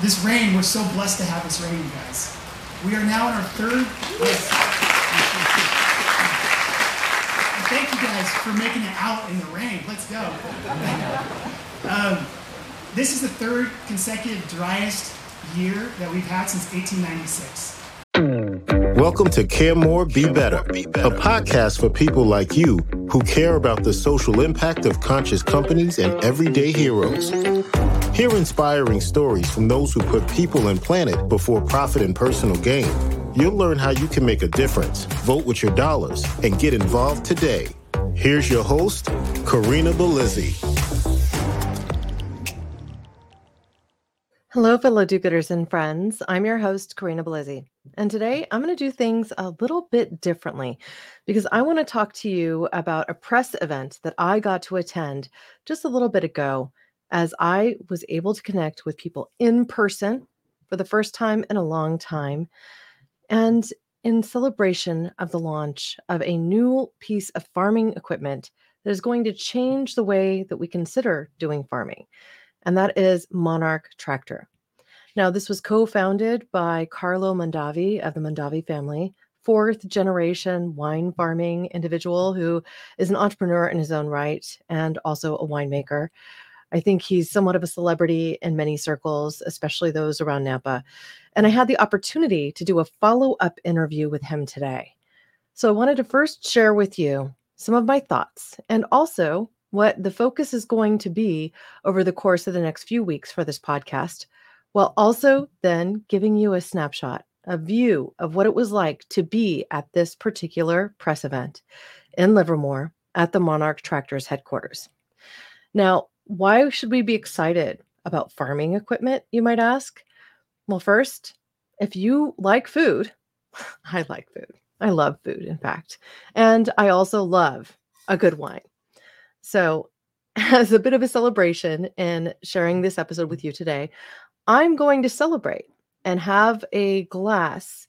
This rain, we're so blessed to have this rain, you guys. We are now in our third. Yes. Thank you guys for making it out in the rain. Let's go. um, this is the third consecutive driest year that we've had since 1896. Welcome to Care More, Be Better, a podcast for people like you who care about the social impact of conscious companies and everyday heroes. Hear inspiring stories from those who put people and planet before profit and personal gain. You'll learn how you can make a difference, vote with your dollars, and get involved today. Here's your host, Karina Bellizzi. Hello, fellow do-gooders and friends. I'm your host, Karina Bellizzi. And today I'm going to do things a little bit differently because I want to talk to you about a press event that I got to attend just a little bit ago as I was able to connect with people in person for the first time in a long time. And in celebration of the launch of a new piece of farming equipment that is going to change the way that we consider doing farming, and that is Monarch Tractor. Now, this was co founded by Carlo Mondavi of the Mondavi family, fourth generation wine farming individual who is an entrepreneur in his own right and also a winemaker. I think he's somewhat of a celebrity in many circles, especially those around Napa. And I had the opportunity to do a follow up interview with him today. So I wanted to first share with you some of my thoughts and also what the focus is going to be over the course of the next few weeks for this podcast, while also then giving you a snapshot, a view of what it was like to be at this particular press event in Livermore at the Monarch Tractors headquarters. Now, why should we be excited about farming equipment, you might ask? Well, first, if you like food, I like food. I love food, in fact. And I also love a good wine. So, as a bit of a celebration in sharing this episode with you today, I'm going to celebrate and have a glass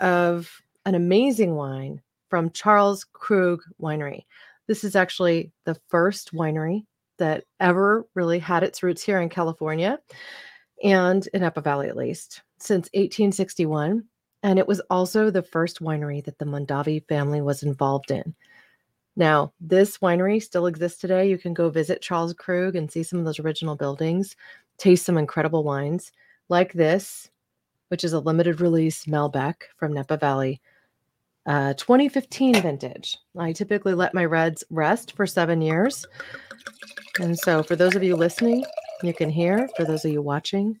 of an amazing wine from Charles Krug Winery. This is actually the first winery that ever really had its roots here in California and in Napa Valley, at least, since 1861. And it was also the first winery that the Mondavi family was involved in. Now, this winery still exists today. You can go visit Charles Krug and see some of those original buildings, taste some incredible wines like this, which is a limited release Malbec from Napa Valley, uh, 2015 vintage. I typically let my reds rest for seven years. And so, for those of you listening, you can hear. For those of you watching,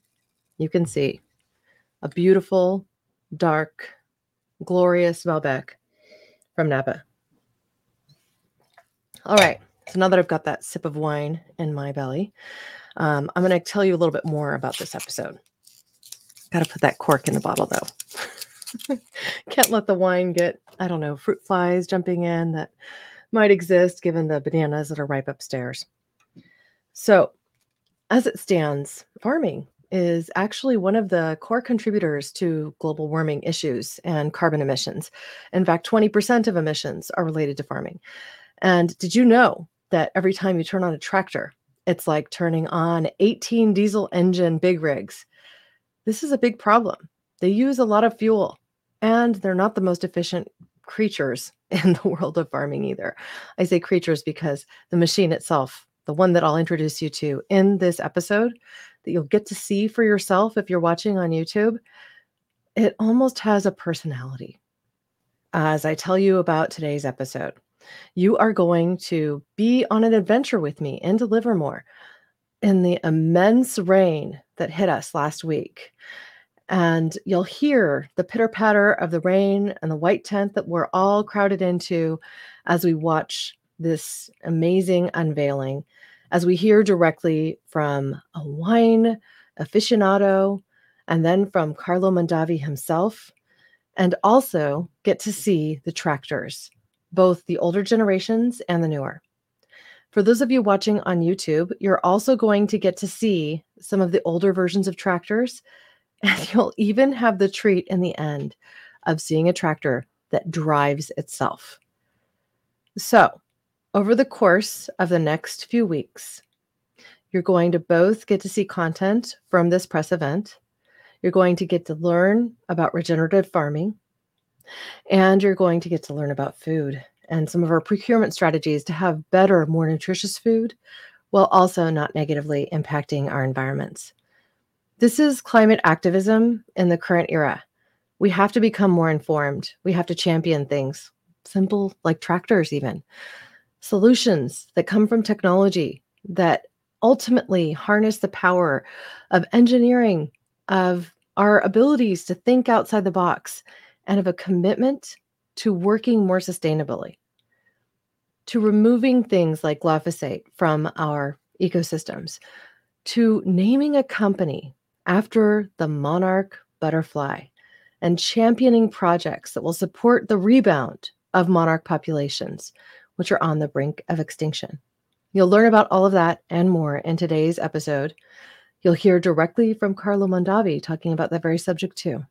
you can see a beautiful, dark, glorious Malbec from Napa. All right. So now that I've got that sip of wine in my belly, um, I'm going to tell you a little bit more about this episode. Got to put that cork in the bottle, though. Can't let the wine get, I don't know, fruit flies jumping in that might exist given the bananas that are ripe upstairs. So, as it stands, farming is actually one of the core contributors to global warming issues and carbon emissions. In fact, 20% of emissions are related to farming. And did you know that every time you turn on a tractor, it's like turning on 18 diesel engine big rigs? This is a big problem. They use a lot of fuel and they're not the most efficient creatures in the world of farming either. I say creatures because the machine itself, the one that I'll introduce you to in this episode, that you'll get to see for yourself if you're watching on YouTube, it almost has a personality. As I tell you about today's episode, you are going to be on an adventure with me into Livermore in the immense rain that hit us last week and you'll hear the pitter patter of the rain and the white tent that we're all crowded into as we watch this amazing unveiling, as we hear directly from a wine aficionado and then from Carlo Mondavi himself, and also get to see the tractors, both the older generations and the newer. For those of you watching on YouTube, you're also going to get to see some of the older versions of tractors and you'll even have the treat in the end of seeing a tractor that drives itself. So, over the course of the next few weeks, you're going to both get to see content from this press event You're going to get to learn about regenerative farming, and you're going to get to learn about food and some of our procurement strategies to have better, more nutritious food while also not negatively impacting our environments. This is climate activism in the current era. We have to become more informed. We have to champion things, simple like tractors, even solutions that come from technology that ultimately harness the power of engineering, of our abilities to think outside the box, and of a commitment to working more sustainably, to removing things like glyphosate from our ecosystems, to naming a company after the monarch butterfly, and championing projects that will support the rebound of monarch populations, which are on the brink of extinction. You'll learn about all of that and more in today's episode. You'll hear directly from Carlo Mondavi talking about that very subject too.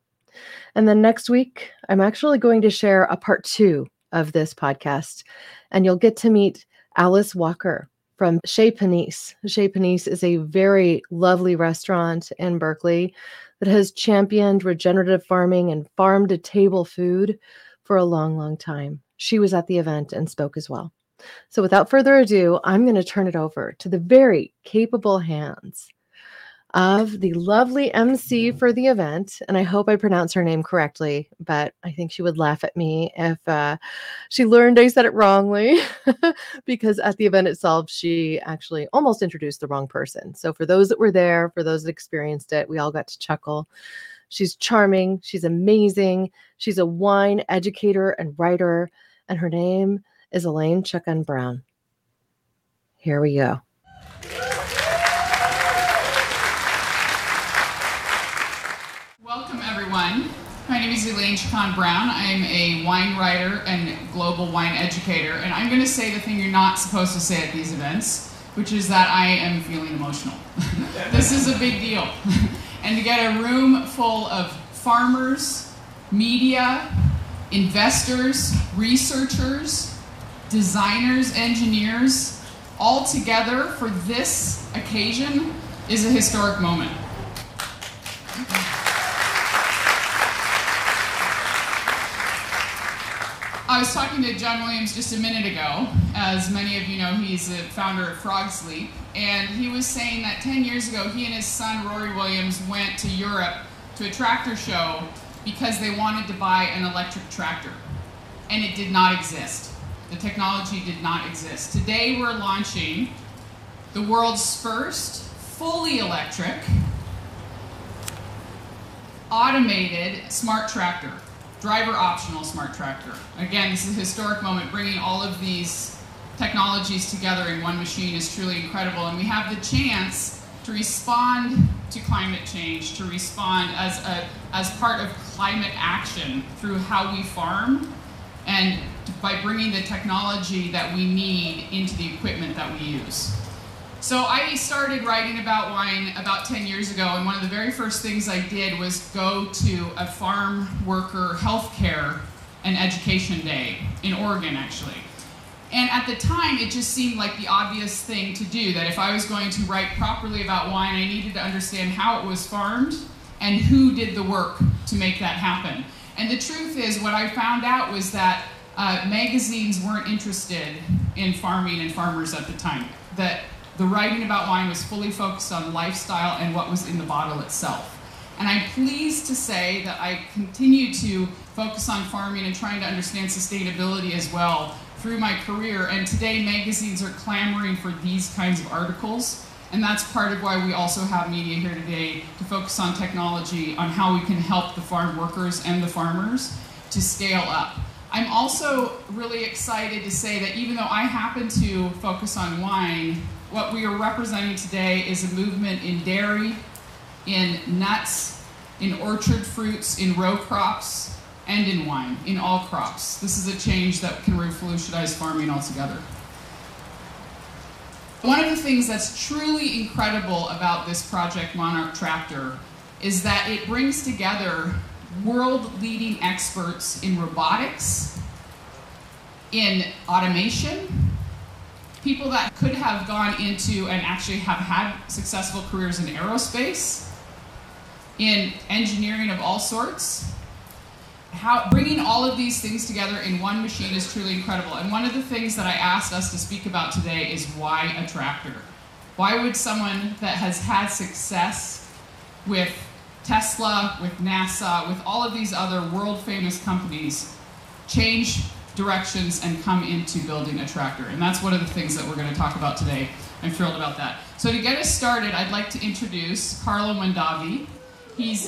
And then next week, I'm actually going to share a part two of this podcast, and you'll get to meet Alice Walker from Chez Panisse. Chez Panisse is a very lovely restaurant in Berkeley that has championed regenerative farming and farm to table food for a long, long time. She was at the event and spoke as well. So, without further ado, I'm going to turn it over to the very capable hands of the lovely MC for the event. And I hope I pronounce her name correctly, but I think she would laugh at me if uh, she learned I said it wrongly, because at the event itself, she actually almost introduced the wrong person. So, for those that were there, for those that experienced it, we all got to chuckle. She's charming, she's amazing, she's a wine educator and writer, and her name is Elaine Chukan Brown. Here we go. Welcome, everyone. My name is Elaine Chukan Brown. I'm a wine writer and global wine educator, and I'm going to say the thing you're not supposed to say at these events, which is that I am feeling emotional. this is a big deal. and to get a room full of farmers, media, investors, researchers, designers, engineers, all together for this occasion is a historic moment. I was talking to John Williams just a minute ago. As many of you know, he's the founder of Frog's Leap. And he was saying that 10 years ago, he and his son, Rory Williams, went to Europe to a tractor show because they wanted to buy an electric tractor. And it did not exist. The technology did not exist. Today we're launching the world's first fully electric, automated smart tractor, driver optional smart tractor. Again, this is a historic moment. Bringing all of these technologies together in one machine is truly incredible. And we have the chance to respond to climate change, to respond as, a, as part of climate action through how we farm and by bringing the technology that we need into the equipment that we use. So I started writing about wine about 10 years ago, and one of the very first things I did was go to a farm worker healthcare and education day in Oregon, actually. And at the time, it just seemed like the obvious thing to do that if I was going to write properly about wine, I needed to understand how it was farmed and who did the work to make that happen. And the truth is, what I found out was that uh, magazines weren't interested in farming and farmers at the time. That the writing about wine was fully focused on lifestyle and what was in the bottle itself. And I'm pleased to say that I continue to focus on farming and trying to understand sustainability as well through my career. And today, magazines are clamoring for these kinds of articles. And that's part of why we also have media here today to focus on technology, on how we can help the farm workers and the farmers to scale up. I'm also really excited to say that even though I happen to focus on wine, what we are representing today is a movement in dairy, in nuts, in orchard fruits, in row crops, and in wine, in all crops. This is a change that can revolutionize farming altogether. One of the things that's truly incredible about this Project Monarch tractor is that it brings together world leading experts in robotics, in automation, people that could have gone into and actually have had successful careers in aerospace, in engineering of all sorts. How, bringing all of these things together in one machine is truly incredible. And one of the things that I asked us to speak about today is why a tractor? Why would someone that has had success with Tesla, with NASA, with all of these other world famous companies change directions and come into building a tractor? And that's one of the things that we're going to talk about today. I'm thrilled about that. So to get us started, I'd like to introduce Carlo Mondavi. He's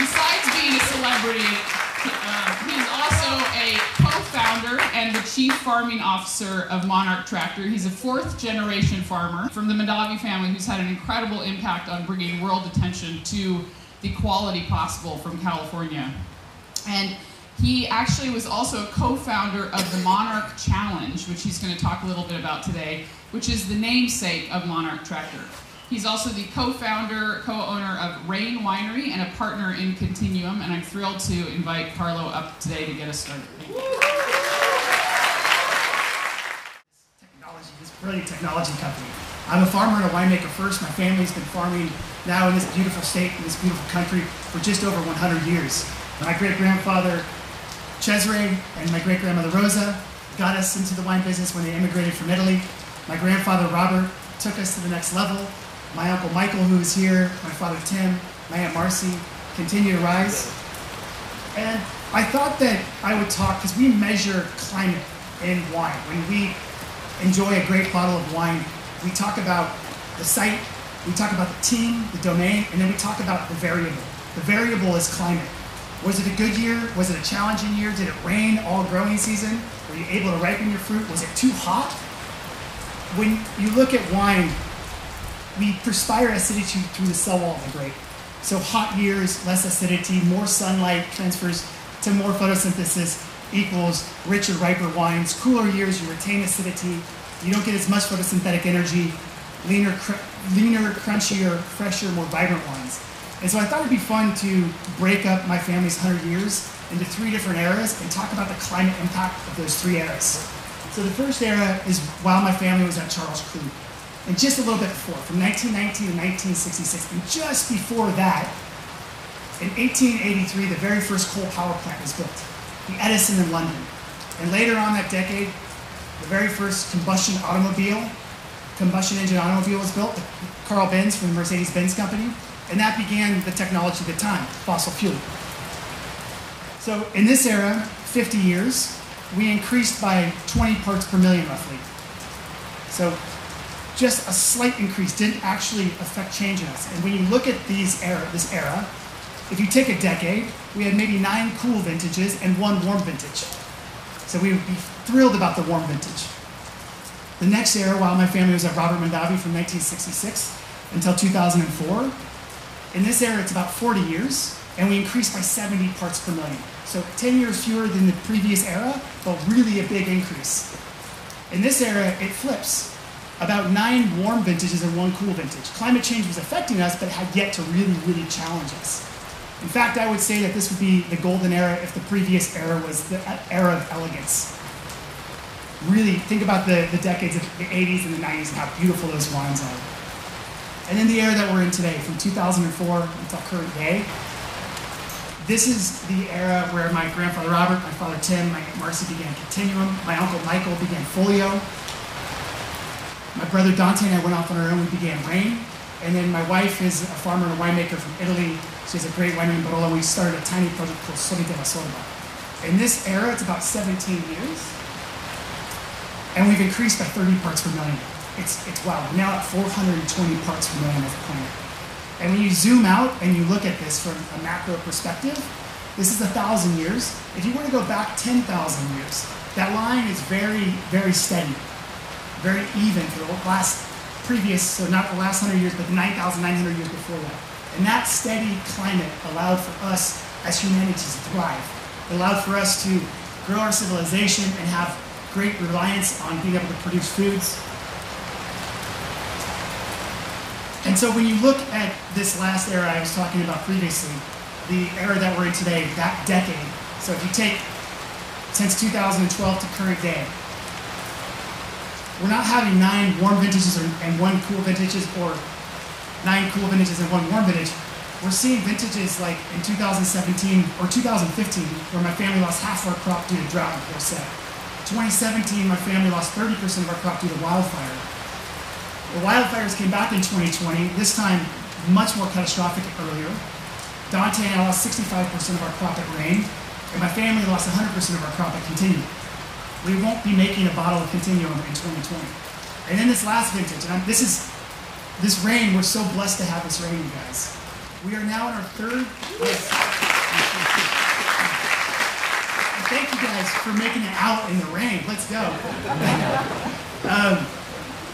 besides being a celebrity, uh, he's also a co-founder and the chief farming officer of Monarch Tractor. He's a fourth generation farmer from the Mondavi family who's had an incredible impact on bringing world attention to the quality possible from California. And he actually was also a co-founder of the Monarch Challenge, which he's going to talk a little bit about today, which is the namesake of Monarch Tractor. He's also the co-founder, co-owner of Raen Winery and a partner in Continuum, and I'm thrilled to invite Carlo up today to get us started. Technology, this brilliant technology company. I'm a farmer and a winemaker first. My family's been farming now in this beautiful state, in this beautiful country, for just over 100 years. My great-grandfather, Cesare, and my great-grandmother Rosa got us into the wine business when they immigrated from Italy. My grandfather, Robert, took us to the next level my uncle Michael, who is here, my father Tim, my aunt Marcy, continue to rise. And I thought that I would talk, because we measure climate in wine. When we enjoy a great bottle of wine, we talk about the site, we talk about the team, the domain, and then we talk about the variable. The variable is climate. Was it a good year? Was it a challenging year? Did it rain all growing season? Were you able to ripen your fruit? Was it too hot? When you look at wine, we perspire acidity through the cell wall of the grape. So hot years, less acidity, more sunlight transfers to more photosynthesis equals richer, riper wines. Cooler years, you retain acidity. You don't get as much photosynthetic energy. Leaner, cr- leaner, crunchier, fresher, more vibrant wines. And so I thought it'd be fun to break up my family's 100 years into three different eras and talk about the climate impact of those three eras. So the first era is while my family was at Charles Krug and just a little bit before, from 1919 to 1966. And just before that, in 1883, the very first coal power plant was built, the Edison in London. And later on that decade, the very first combustion automobile, combustion engine automobile was built, Carl Benz from the Mercedes-Benz company, and that began the technology of the time, fossil fuel. So in this era, 50 years, we increased by 20 parts per million roughly. So just a slight increase didn't actually affect change in us. And when you look at these era, this era, if you take a decade, we had maybe nine cool vintages and one warm vintage. So we would be thrilled about the warm vintage. The next era, while my family was at Robert Mondavi from 1966 until 2004, in this era it's about 40 years, and we increased by 70 parts per million. So 10 years fewer than the previous era, but really a big increase. In this era, it flips about nine warm vintages and one cool vintage. Climate change was affecting us, but had yet to really, really challenge us. In fact, I would say that this would be the golden era if the previous era was the era of elegance. Really think about the, the decades of the 80s and the 90s and how beautiful those wines are. And in the era that we're in today, from 2004 until current day, this is the era where my grandfather Robert, my father Tim, my Aunt Marcy began Continuum, my uncle Michael began Folio, my brother Dante and I went off on our own. We began Raen. And then my wife is a farmer and a winemaker from Italy. She has a great winery in Barolo. We started a tiny project called Soli della Sorba. In this era, it's about 17 years. And we've increased by 30 parts per million. It's, it's wow. We're now at 420 parts per million of a plant. And when you zoom out and you look at this from a macro perspective, this is a thousand years. If you were to go back 10,000 years, that line is very, very steady very even for the last previous, so not the last 100 years, but the 9,900 years before that. And that steady climate allowed for us as humanity to thrive. It allowed for us to grow our civilization and have great reliance on being able to produce foods. And so when you look at this last era I was talking about previously, the era that we're in today, that decade, so if you take since 2012 to current day, we're not having nine warm vintages and one cool vintages or nine cool vintages and one warm vintage. we're seeing vintages like in 2017 or 2015 where my family lost half our crop due to drought and poor set. 2017, my family lost 30% of our crop due to wildfire. The wildfires came back in 2020, this time much more catastrophic earlier. Dante and I lost 65% of our crop at Raen, and my family lost 100% of our crop at continuum. We won't be making a bottle of continuum in 2020. And then this last vintage, and I'm, this is this rain, we're so blessed to have this rain, you guys. We are now in our third. Yes. Thank you guys for making it out in the rain. Let's go. um,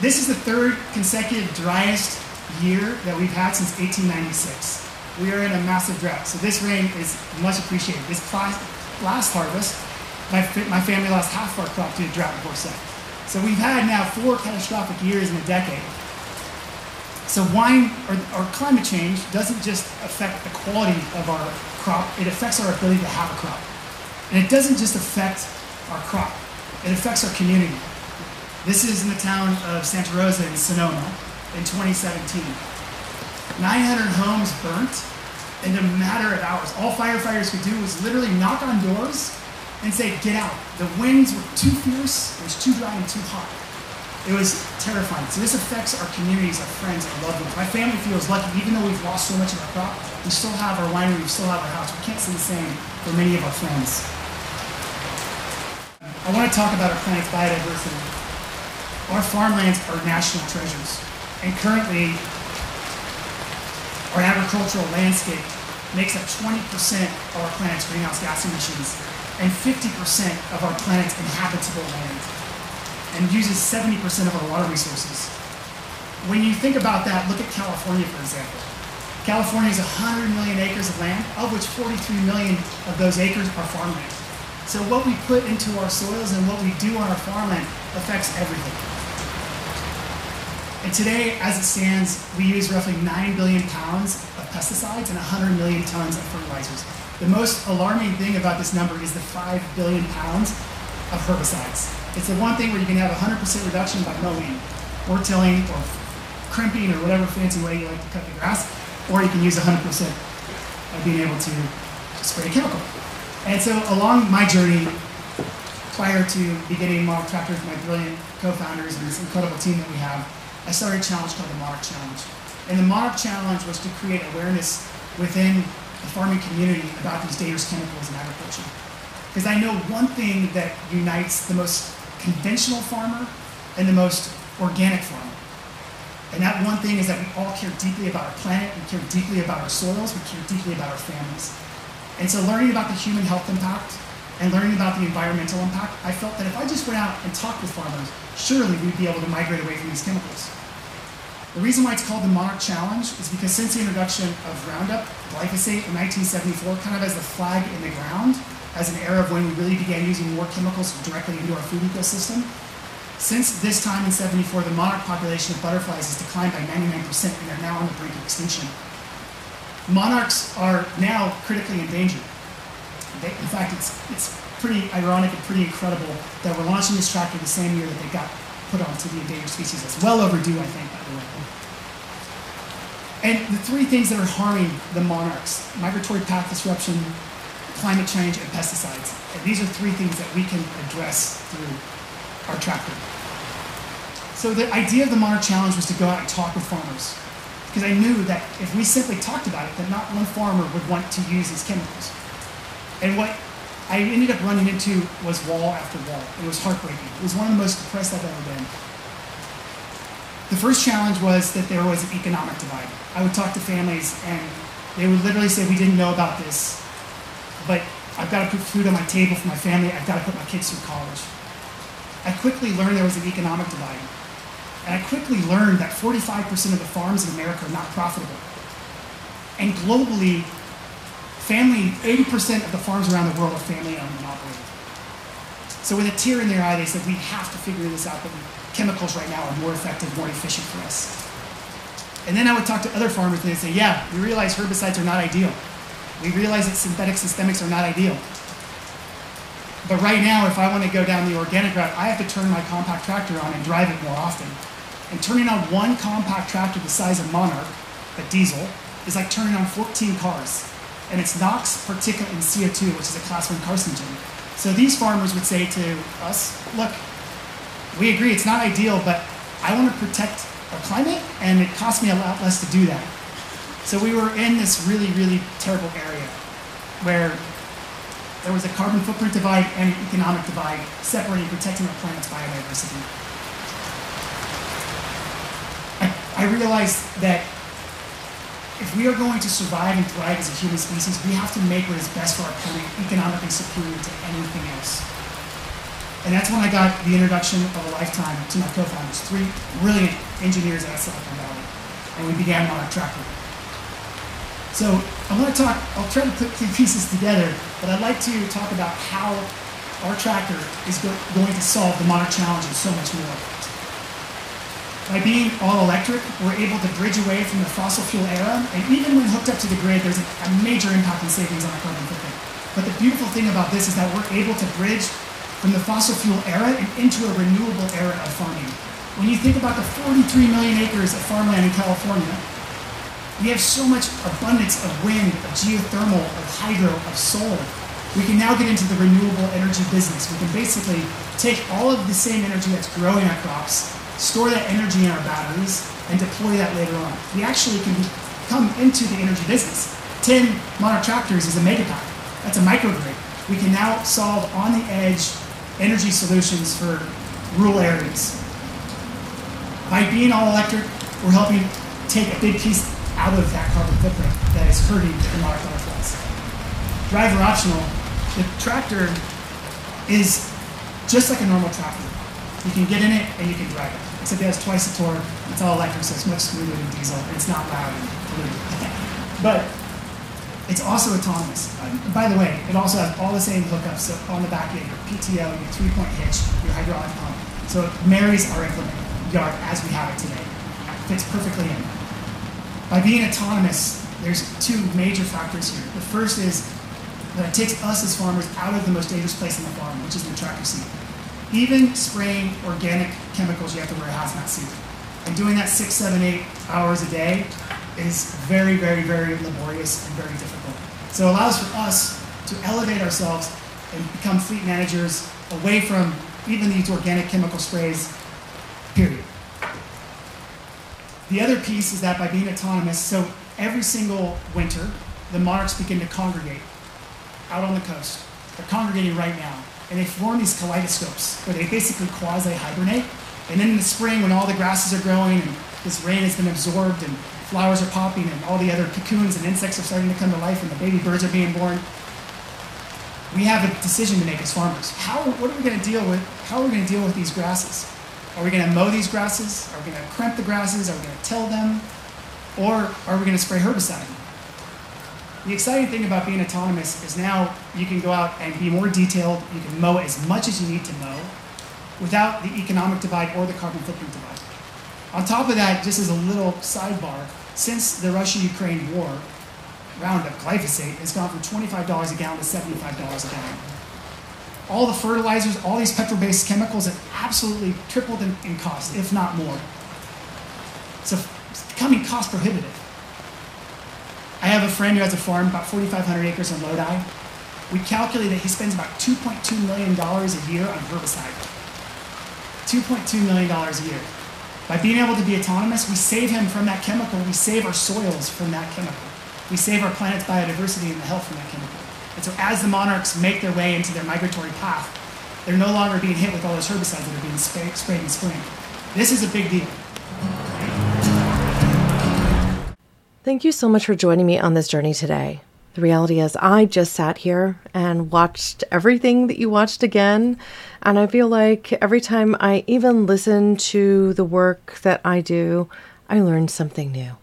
this is the third consecutive driest year that we've had since 1896. We are in a massive drought, so this rain is much appreciated. This last harvest, my, my family lost half our crop due to drought poor set. So we've had now four catastrophic years in a decade. So wine or, or, climate change doesn't just affect the quality of our crop, it affects our ability to have a crop. And it doesn't just affect our crop, it affects our community. This is in the town of Santa Rosa in Sonoma in 2017. 900 homes burnt in a matter of hours. All firefighters could do was literally knock on doors and say, get out. The winds were too fierce, it was too dry and too hot. It was terrifying. So this affects our communities, our friends, our loved ones. My family feels lucky, even though we've lost so much of our crop, we still have our winery, we still have our house. We can't say the same for many of our friends. I want to talk about our planet's biodiversity. Our farmlands are national treasures. And currently, our agricultural landscape makes up 20% of our planet's greenhouse gas emissions and 50% of our planet's inhabitable land and uses 70% of our water resources. When you think about that, look at California, for example. California is 100 million acres of land, of which 43 million of those acres are farmland. So what we put into our soils and what we do on our farmland affects everything. And today, as it stands, we use roughly 9 billion pounds of pesticides and 100 million tons of fertilizers. The most alarming thing about this number is the 5 billion pounds of herbicides. It's the one thing where you can have 100% reduction by mowing or tilling or crimping or whatever fancy way you like to cut the grass, or you can use 100% of being able to spray a chemical. And so along my journey, prior to beginning Monarch Tractor with my brilliant co-founders and this incredible team that we have, I started a challenge called the Monarch Challenge. And the Monarch Challenge was to create awareness within the farming community about these dangerous chemicals in agriculture. Because I know one thing that unites the most conventional farmer and the most organic farmer. And that one thing is that we all care deeply about our planet, we care deeply about our soils, we care deeply about our families. And so learning about the human health impact and learning about the environmental impact, I felt that if I just went out and talked with farmers, surely we'd be able to migrate away from these chemicals. The reason why it's called the Monarch Challenge is because since the introduction of Roundup, glyphosate in 1974, kind of as the flag in the ground, as an era of when we really began using more chemicals directly into our food ecosystem. Since this time in 74, the monarch population of butterflies has declined by 99% and they're now on the brink of extinction. Monarchs are now critically endangered. They, in fact, it's, it's pretty ironic and pretty incredible that we're launching this tractor the same year that they got put onto the endangered species. That's well overdue, I think, by the way. And the three things that are harming the monarchs, migratory path disruption, climate change, and pesticides. And these are three things that we can address through our tractor. So the idea of the Monarch Challenge was to go out and talk with farmers. Because I knew that if we simply talked about it, that not one farmer would want to use these chemicals. And what I ended up running into was wall after wall. It was heartbreaking. It was one of the most depressed I've ever been. The first challenge was that there was an economic divide. I would talk to families and they would literally say, We didn't know about this but I've got to put food on my table for my family. I've got to put my kids through college. I quickly learned there was an economic divide. And I quickly learned that 45% of the farms in America are not profitable. And globally, family, 80% of the farms around the world are family owned and operated. So with a tear in their eye, they said, we have to figure this out, but chemicals right now are more effective, more efficient for us. And then I would talk to other farmers and they'd say, yeah, we realize herbicides are not ideal. We realize that synthetic systemics are not ideal. But right now, if I want to go down the organic route, I have to turn my compact tractor on and drive it more often. And turning on one compact tractor the size of Monarch, a diesel, is like turning on 14 cars. And it's NOx, particulate, and CO2, which is a class one carcinogen. So these farmers would say to us, look, we agree it's not ideal, but I want to protect our climate, and it costs me a lot less to do that. So we were in this really, really terrible area where there was a carbon footprint divide and an economic divide separating protecting our planet's biodiversity. I, I realized that if we are going to survive and thrive as a human species, we have to make what is best for our planet economically superior to anything else. And that's when I got the introduction of a lifetime to my co-founders, three brilliant engineers at Silicon Valley. And we began Monarch Tractor. So I want to talk, I'll try to put three pieces together, but I'd like to talk about how our tractor is go- going to solve the Monarch challenge and so much more. By being all electric, we're able to bridge away from the fossil fuel era, and even when hooked up to the grid, there's a major impact on savings on our carbon footprint. But the beautiful thing about this is that we're able to bridge from the fossil fuel era and into a renewable era of farming. When you think about the 43 million acres of farmland in California, we have so much abundance of wind, of geothermal, of hydro, of solar. We can now get into the renewable energy business. We can basically take all of the same energy that's growing our crops store that energy in our batteries, and deploy that later on. We actually can come into the energy business. 10 Monarch tractors is a megapack. That's a microgrid. We can now solve on the edge energy solutions for rural areas. By being all electric, we're helping take a big piece out of that carbon footprint that is hurting the Monarch Northwest. Driver optional, the tractor is just like a normal tractor. You can get in it and you can drive it except it has twice the torque. It's all electric, so it's much smoother than diesel, and it's not loud and polluted. but it's also autonomous. Uh, by the way, it also has all the same hookups so on the back end, your PTO, your three-point hitch, your hydraulic pump. So it marries our implement yard as we have it today. It fits perfectly in. By being autonomous, there's two major factors here. The first is that it takes us as farmers out of the most dangerous place on the farm, which is the tractor seat. Even spraying organic chemicals, you have to wear a hazmat suit. And doing that six, seven, eight hours a day is very, very, very laborious and very difficult. So it allows for us to elevate ourselves and become fleet managers away from even these organic chemical sprays, period. The other piece is that by being autonomous, so every single winter, the monarchs begin to congregate out on the coast. They're congregating right now and they form these kaleidoscopes where they basically quasi hibernate. And then in the spring, when all the grasses are growing and this rain has been absorbed and flowers are popping and all the other cocoons and insects are starting to come to life and the baby birds are being born, we have a decision to make as farmers. How, what are we going to deal with? How are we going to deal with these grasses? Are we going to mow these grasses? Are we going to crimp the grasses? Are we going to till them? Or are we going to spray herbicide? The exciting thing about being autonomous is now you can go out and be more detailed. You can mow as much as you need to mow without the economic divide or the carbon footprint divide. On top of that, just as a little sidebar, since the Russia-Ukraine war, Roundup glyphosate has gone from $25 a gallon to $75 a gallon. All the fertilizers, all these petrol-based chemicals have absolutely tripled in, in cost, if not more. So it's becoming cost prohibitive. I have a friend who has a farm, about 4,500 acres in Lodi. We calculate that he spends about $2.2 million a year on herbicide. $2.2 million a year. By being able to be autonomous, we save him from that chemical. We save our soils from that chemical. We save our planet's biodiversity and the health from that chemical. And so as the monarchs make their way into their migratory path, they're no longer being hit with all those herbicides that are being sprayed in spring. This is a big deal. Thank you so much for joining me on this journey today. The reality is, I just sat here and watched everything that you watched again. And I feel like every time I even listen to the work that I do, I learn something new.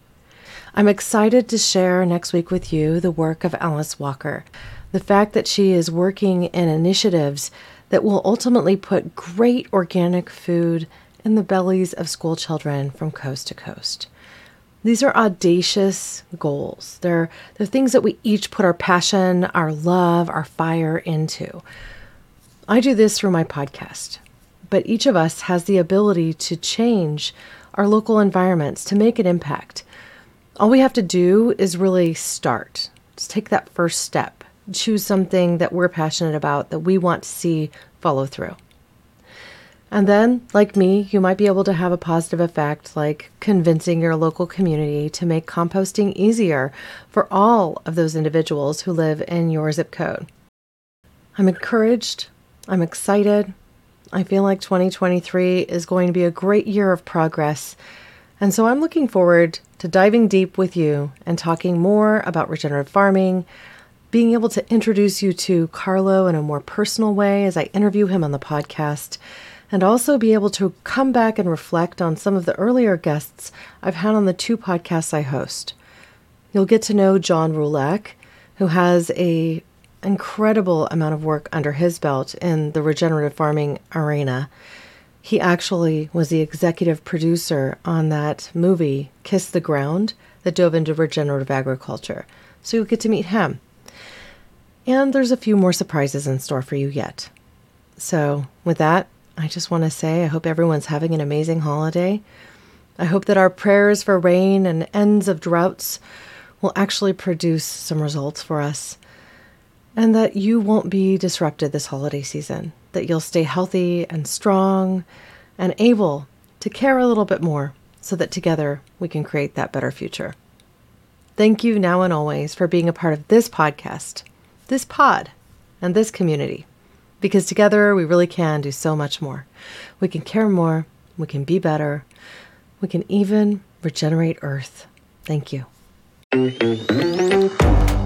I'm excited to share next week with you the work of Alice Walker. The fact that she is working in initiatives that will ultimately put great organic food in the bellies of school children from coast to coast. These are audacious goals. They're, they're things that we each put our passion, our love, our fire into. I do this through my podcast, but each of us has the ability to change our local environments to make an impact. All we have to do is really start. Just take that first step. Choose something that we're passionate about that we want to see follow through. And then, like me, you might be able to have a positive effect like convincing your local community to make composting easier for all of those individuals who live in your zip code. I'm encouraged. I'm excited. I feel like 2023 is going to be a great year of progress. And so I'm looking forward to diving deep with you and talking more about regenerative farming, being able to introduce you to Carlo in a more personal way as I interview him on the podcast, and also be able to come back and reflect on some of the earlier guests I've had on the two podcasts I host. You'll get to know John Roulac, who has a incredible amount of work under his belt in the regenerative farming arena. He actually was the executive producer on that movie, Kiss the Ground, that dove into regenerative agriculture. So you'll get to meet him. And there's a few more surprises in store for you yet. So, with that, I just want to say I hope everyone's having an amazing holiday. I hope that our prayers for rain and ends of droughts will actually produce some results for us and that you won't be disrupted this holiday season, that you'll stay healthy and strong and able to care a little bit more so that together we can create that better future. Thank you now and always for being a part of this podcast, this pod, and this community, because together we really can do so much more. We can care more, we can be better, we can even regenerate Earth. Thank you.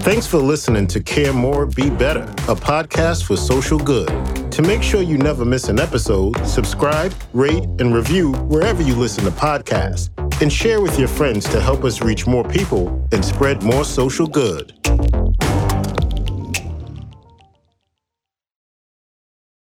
Thanks for listening to Care More, Be Better, a podcast for social good. To make sure you never miss an episode, subscribe, rate, and review wherever you listen to podcasts, and share with your friends to help us reach more people and spread more social good.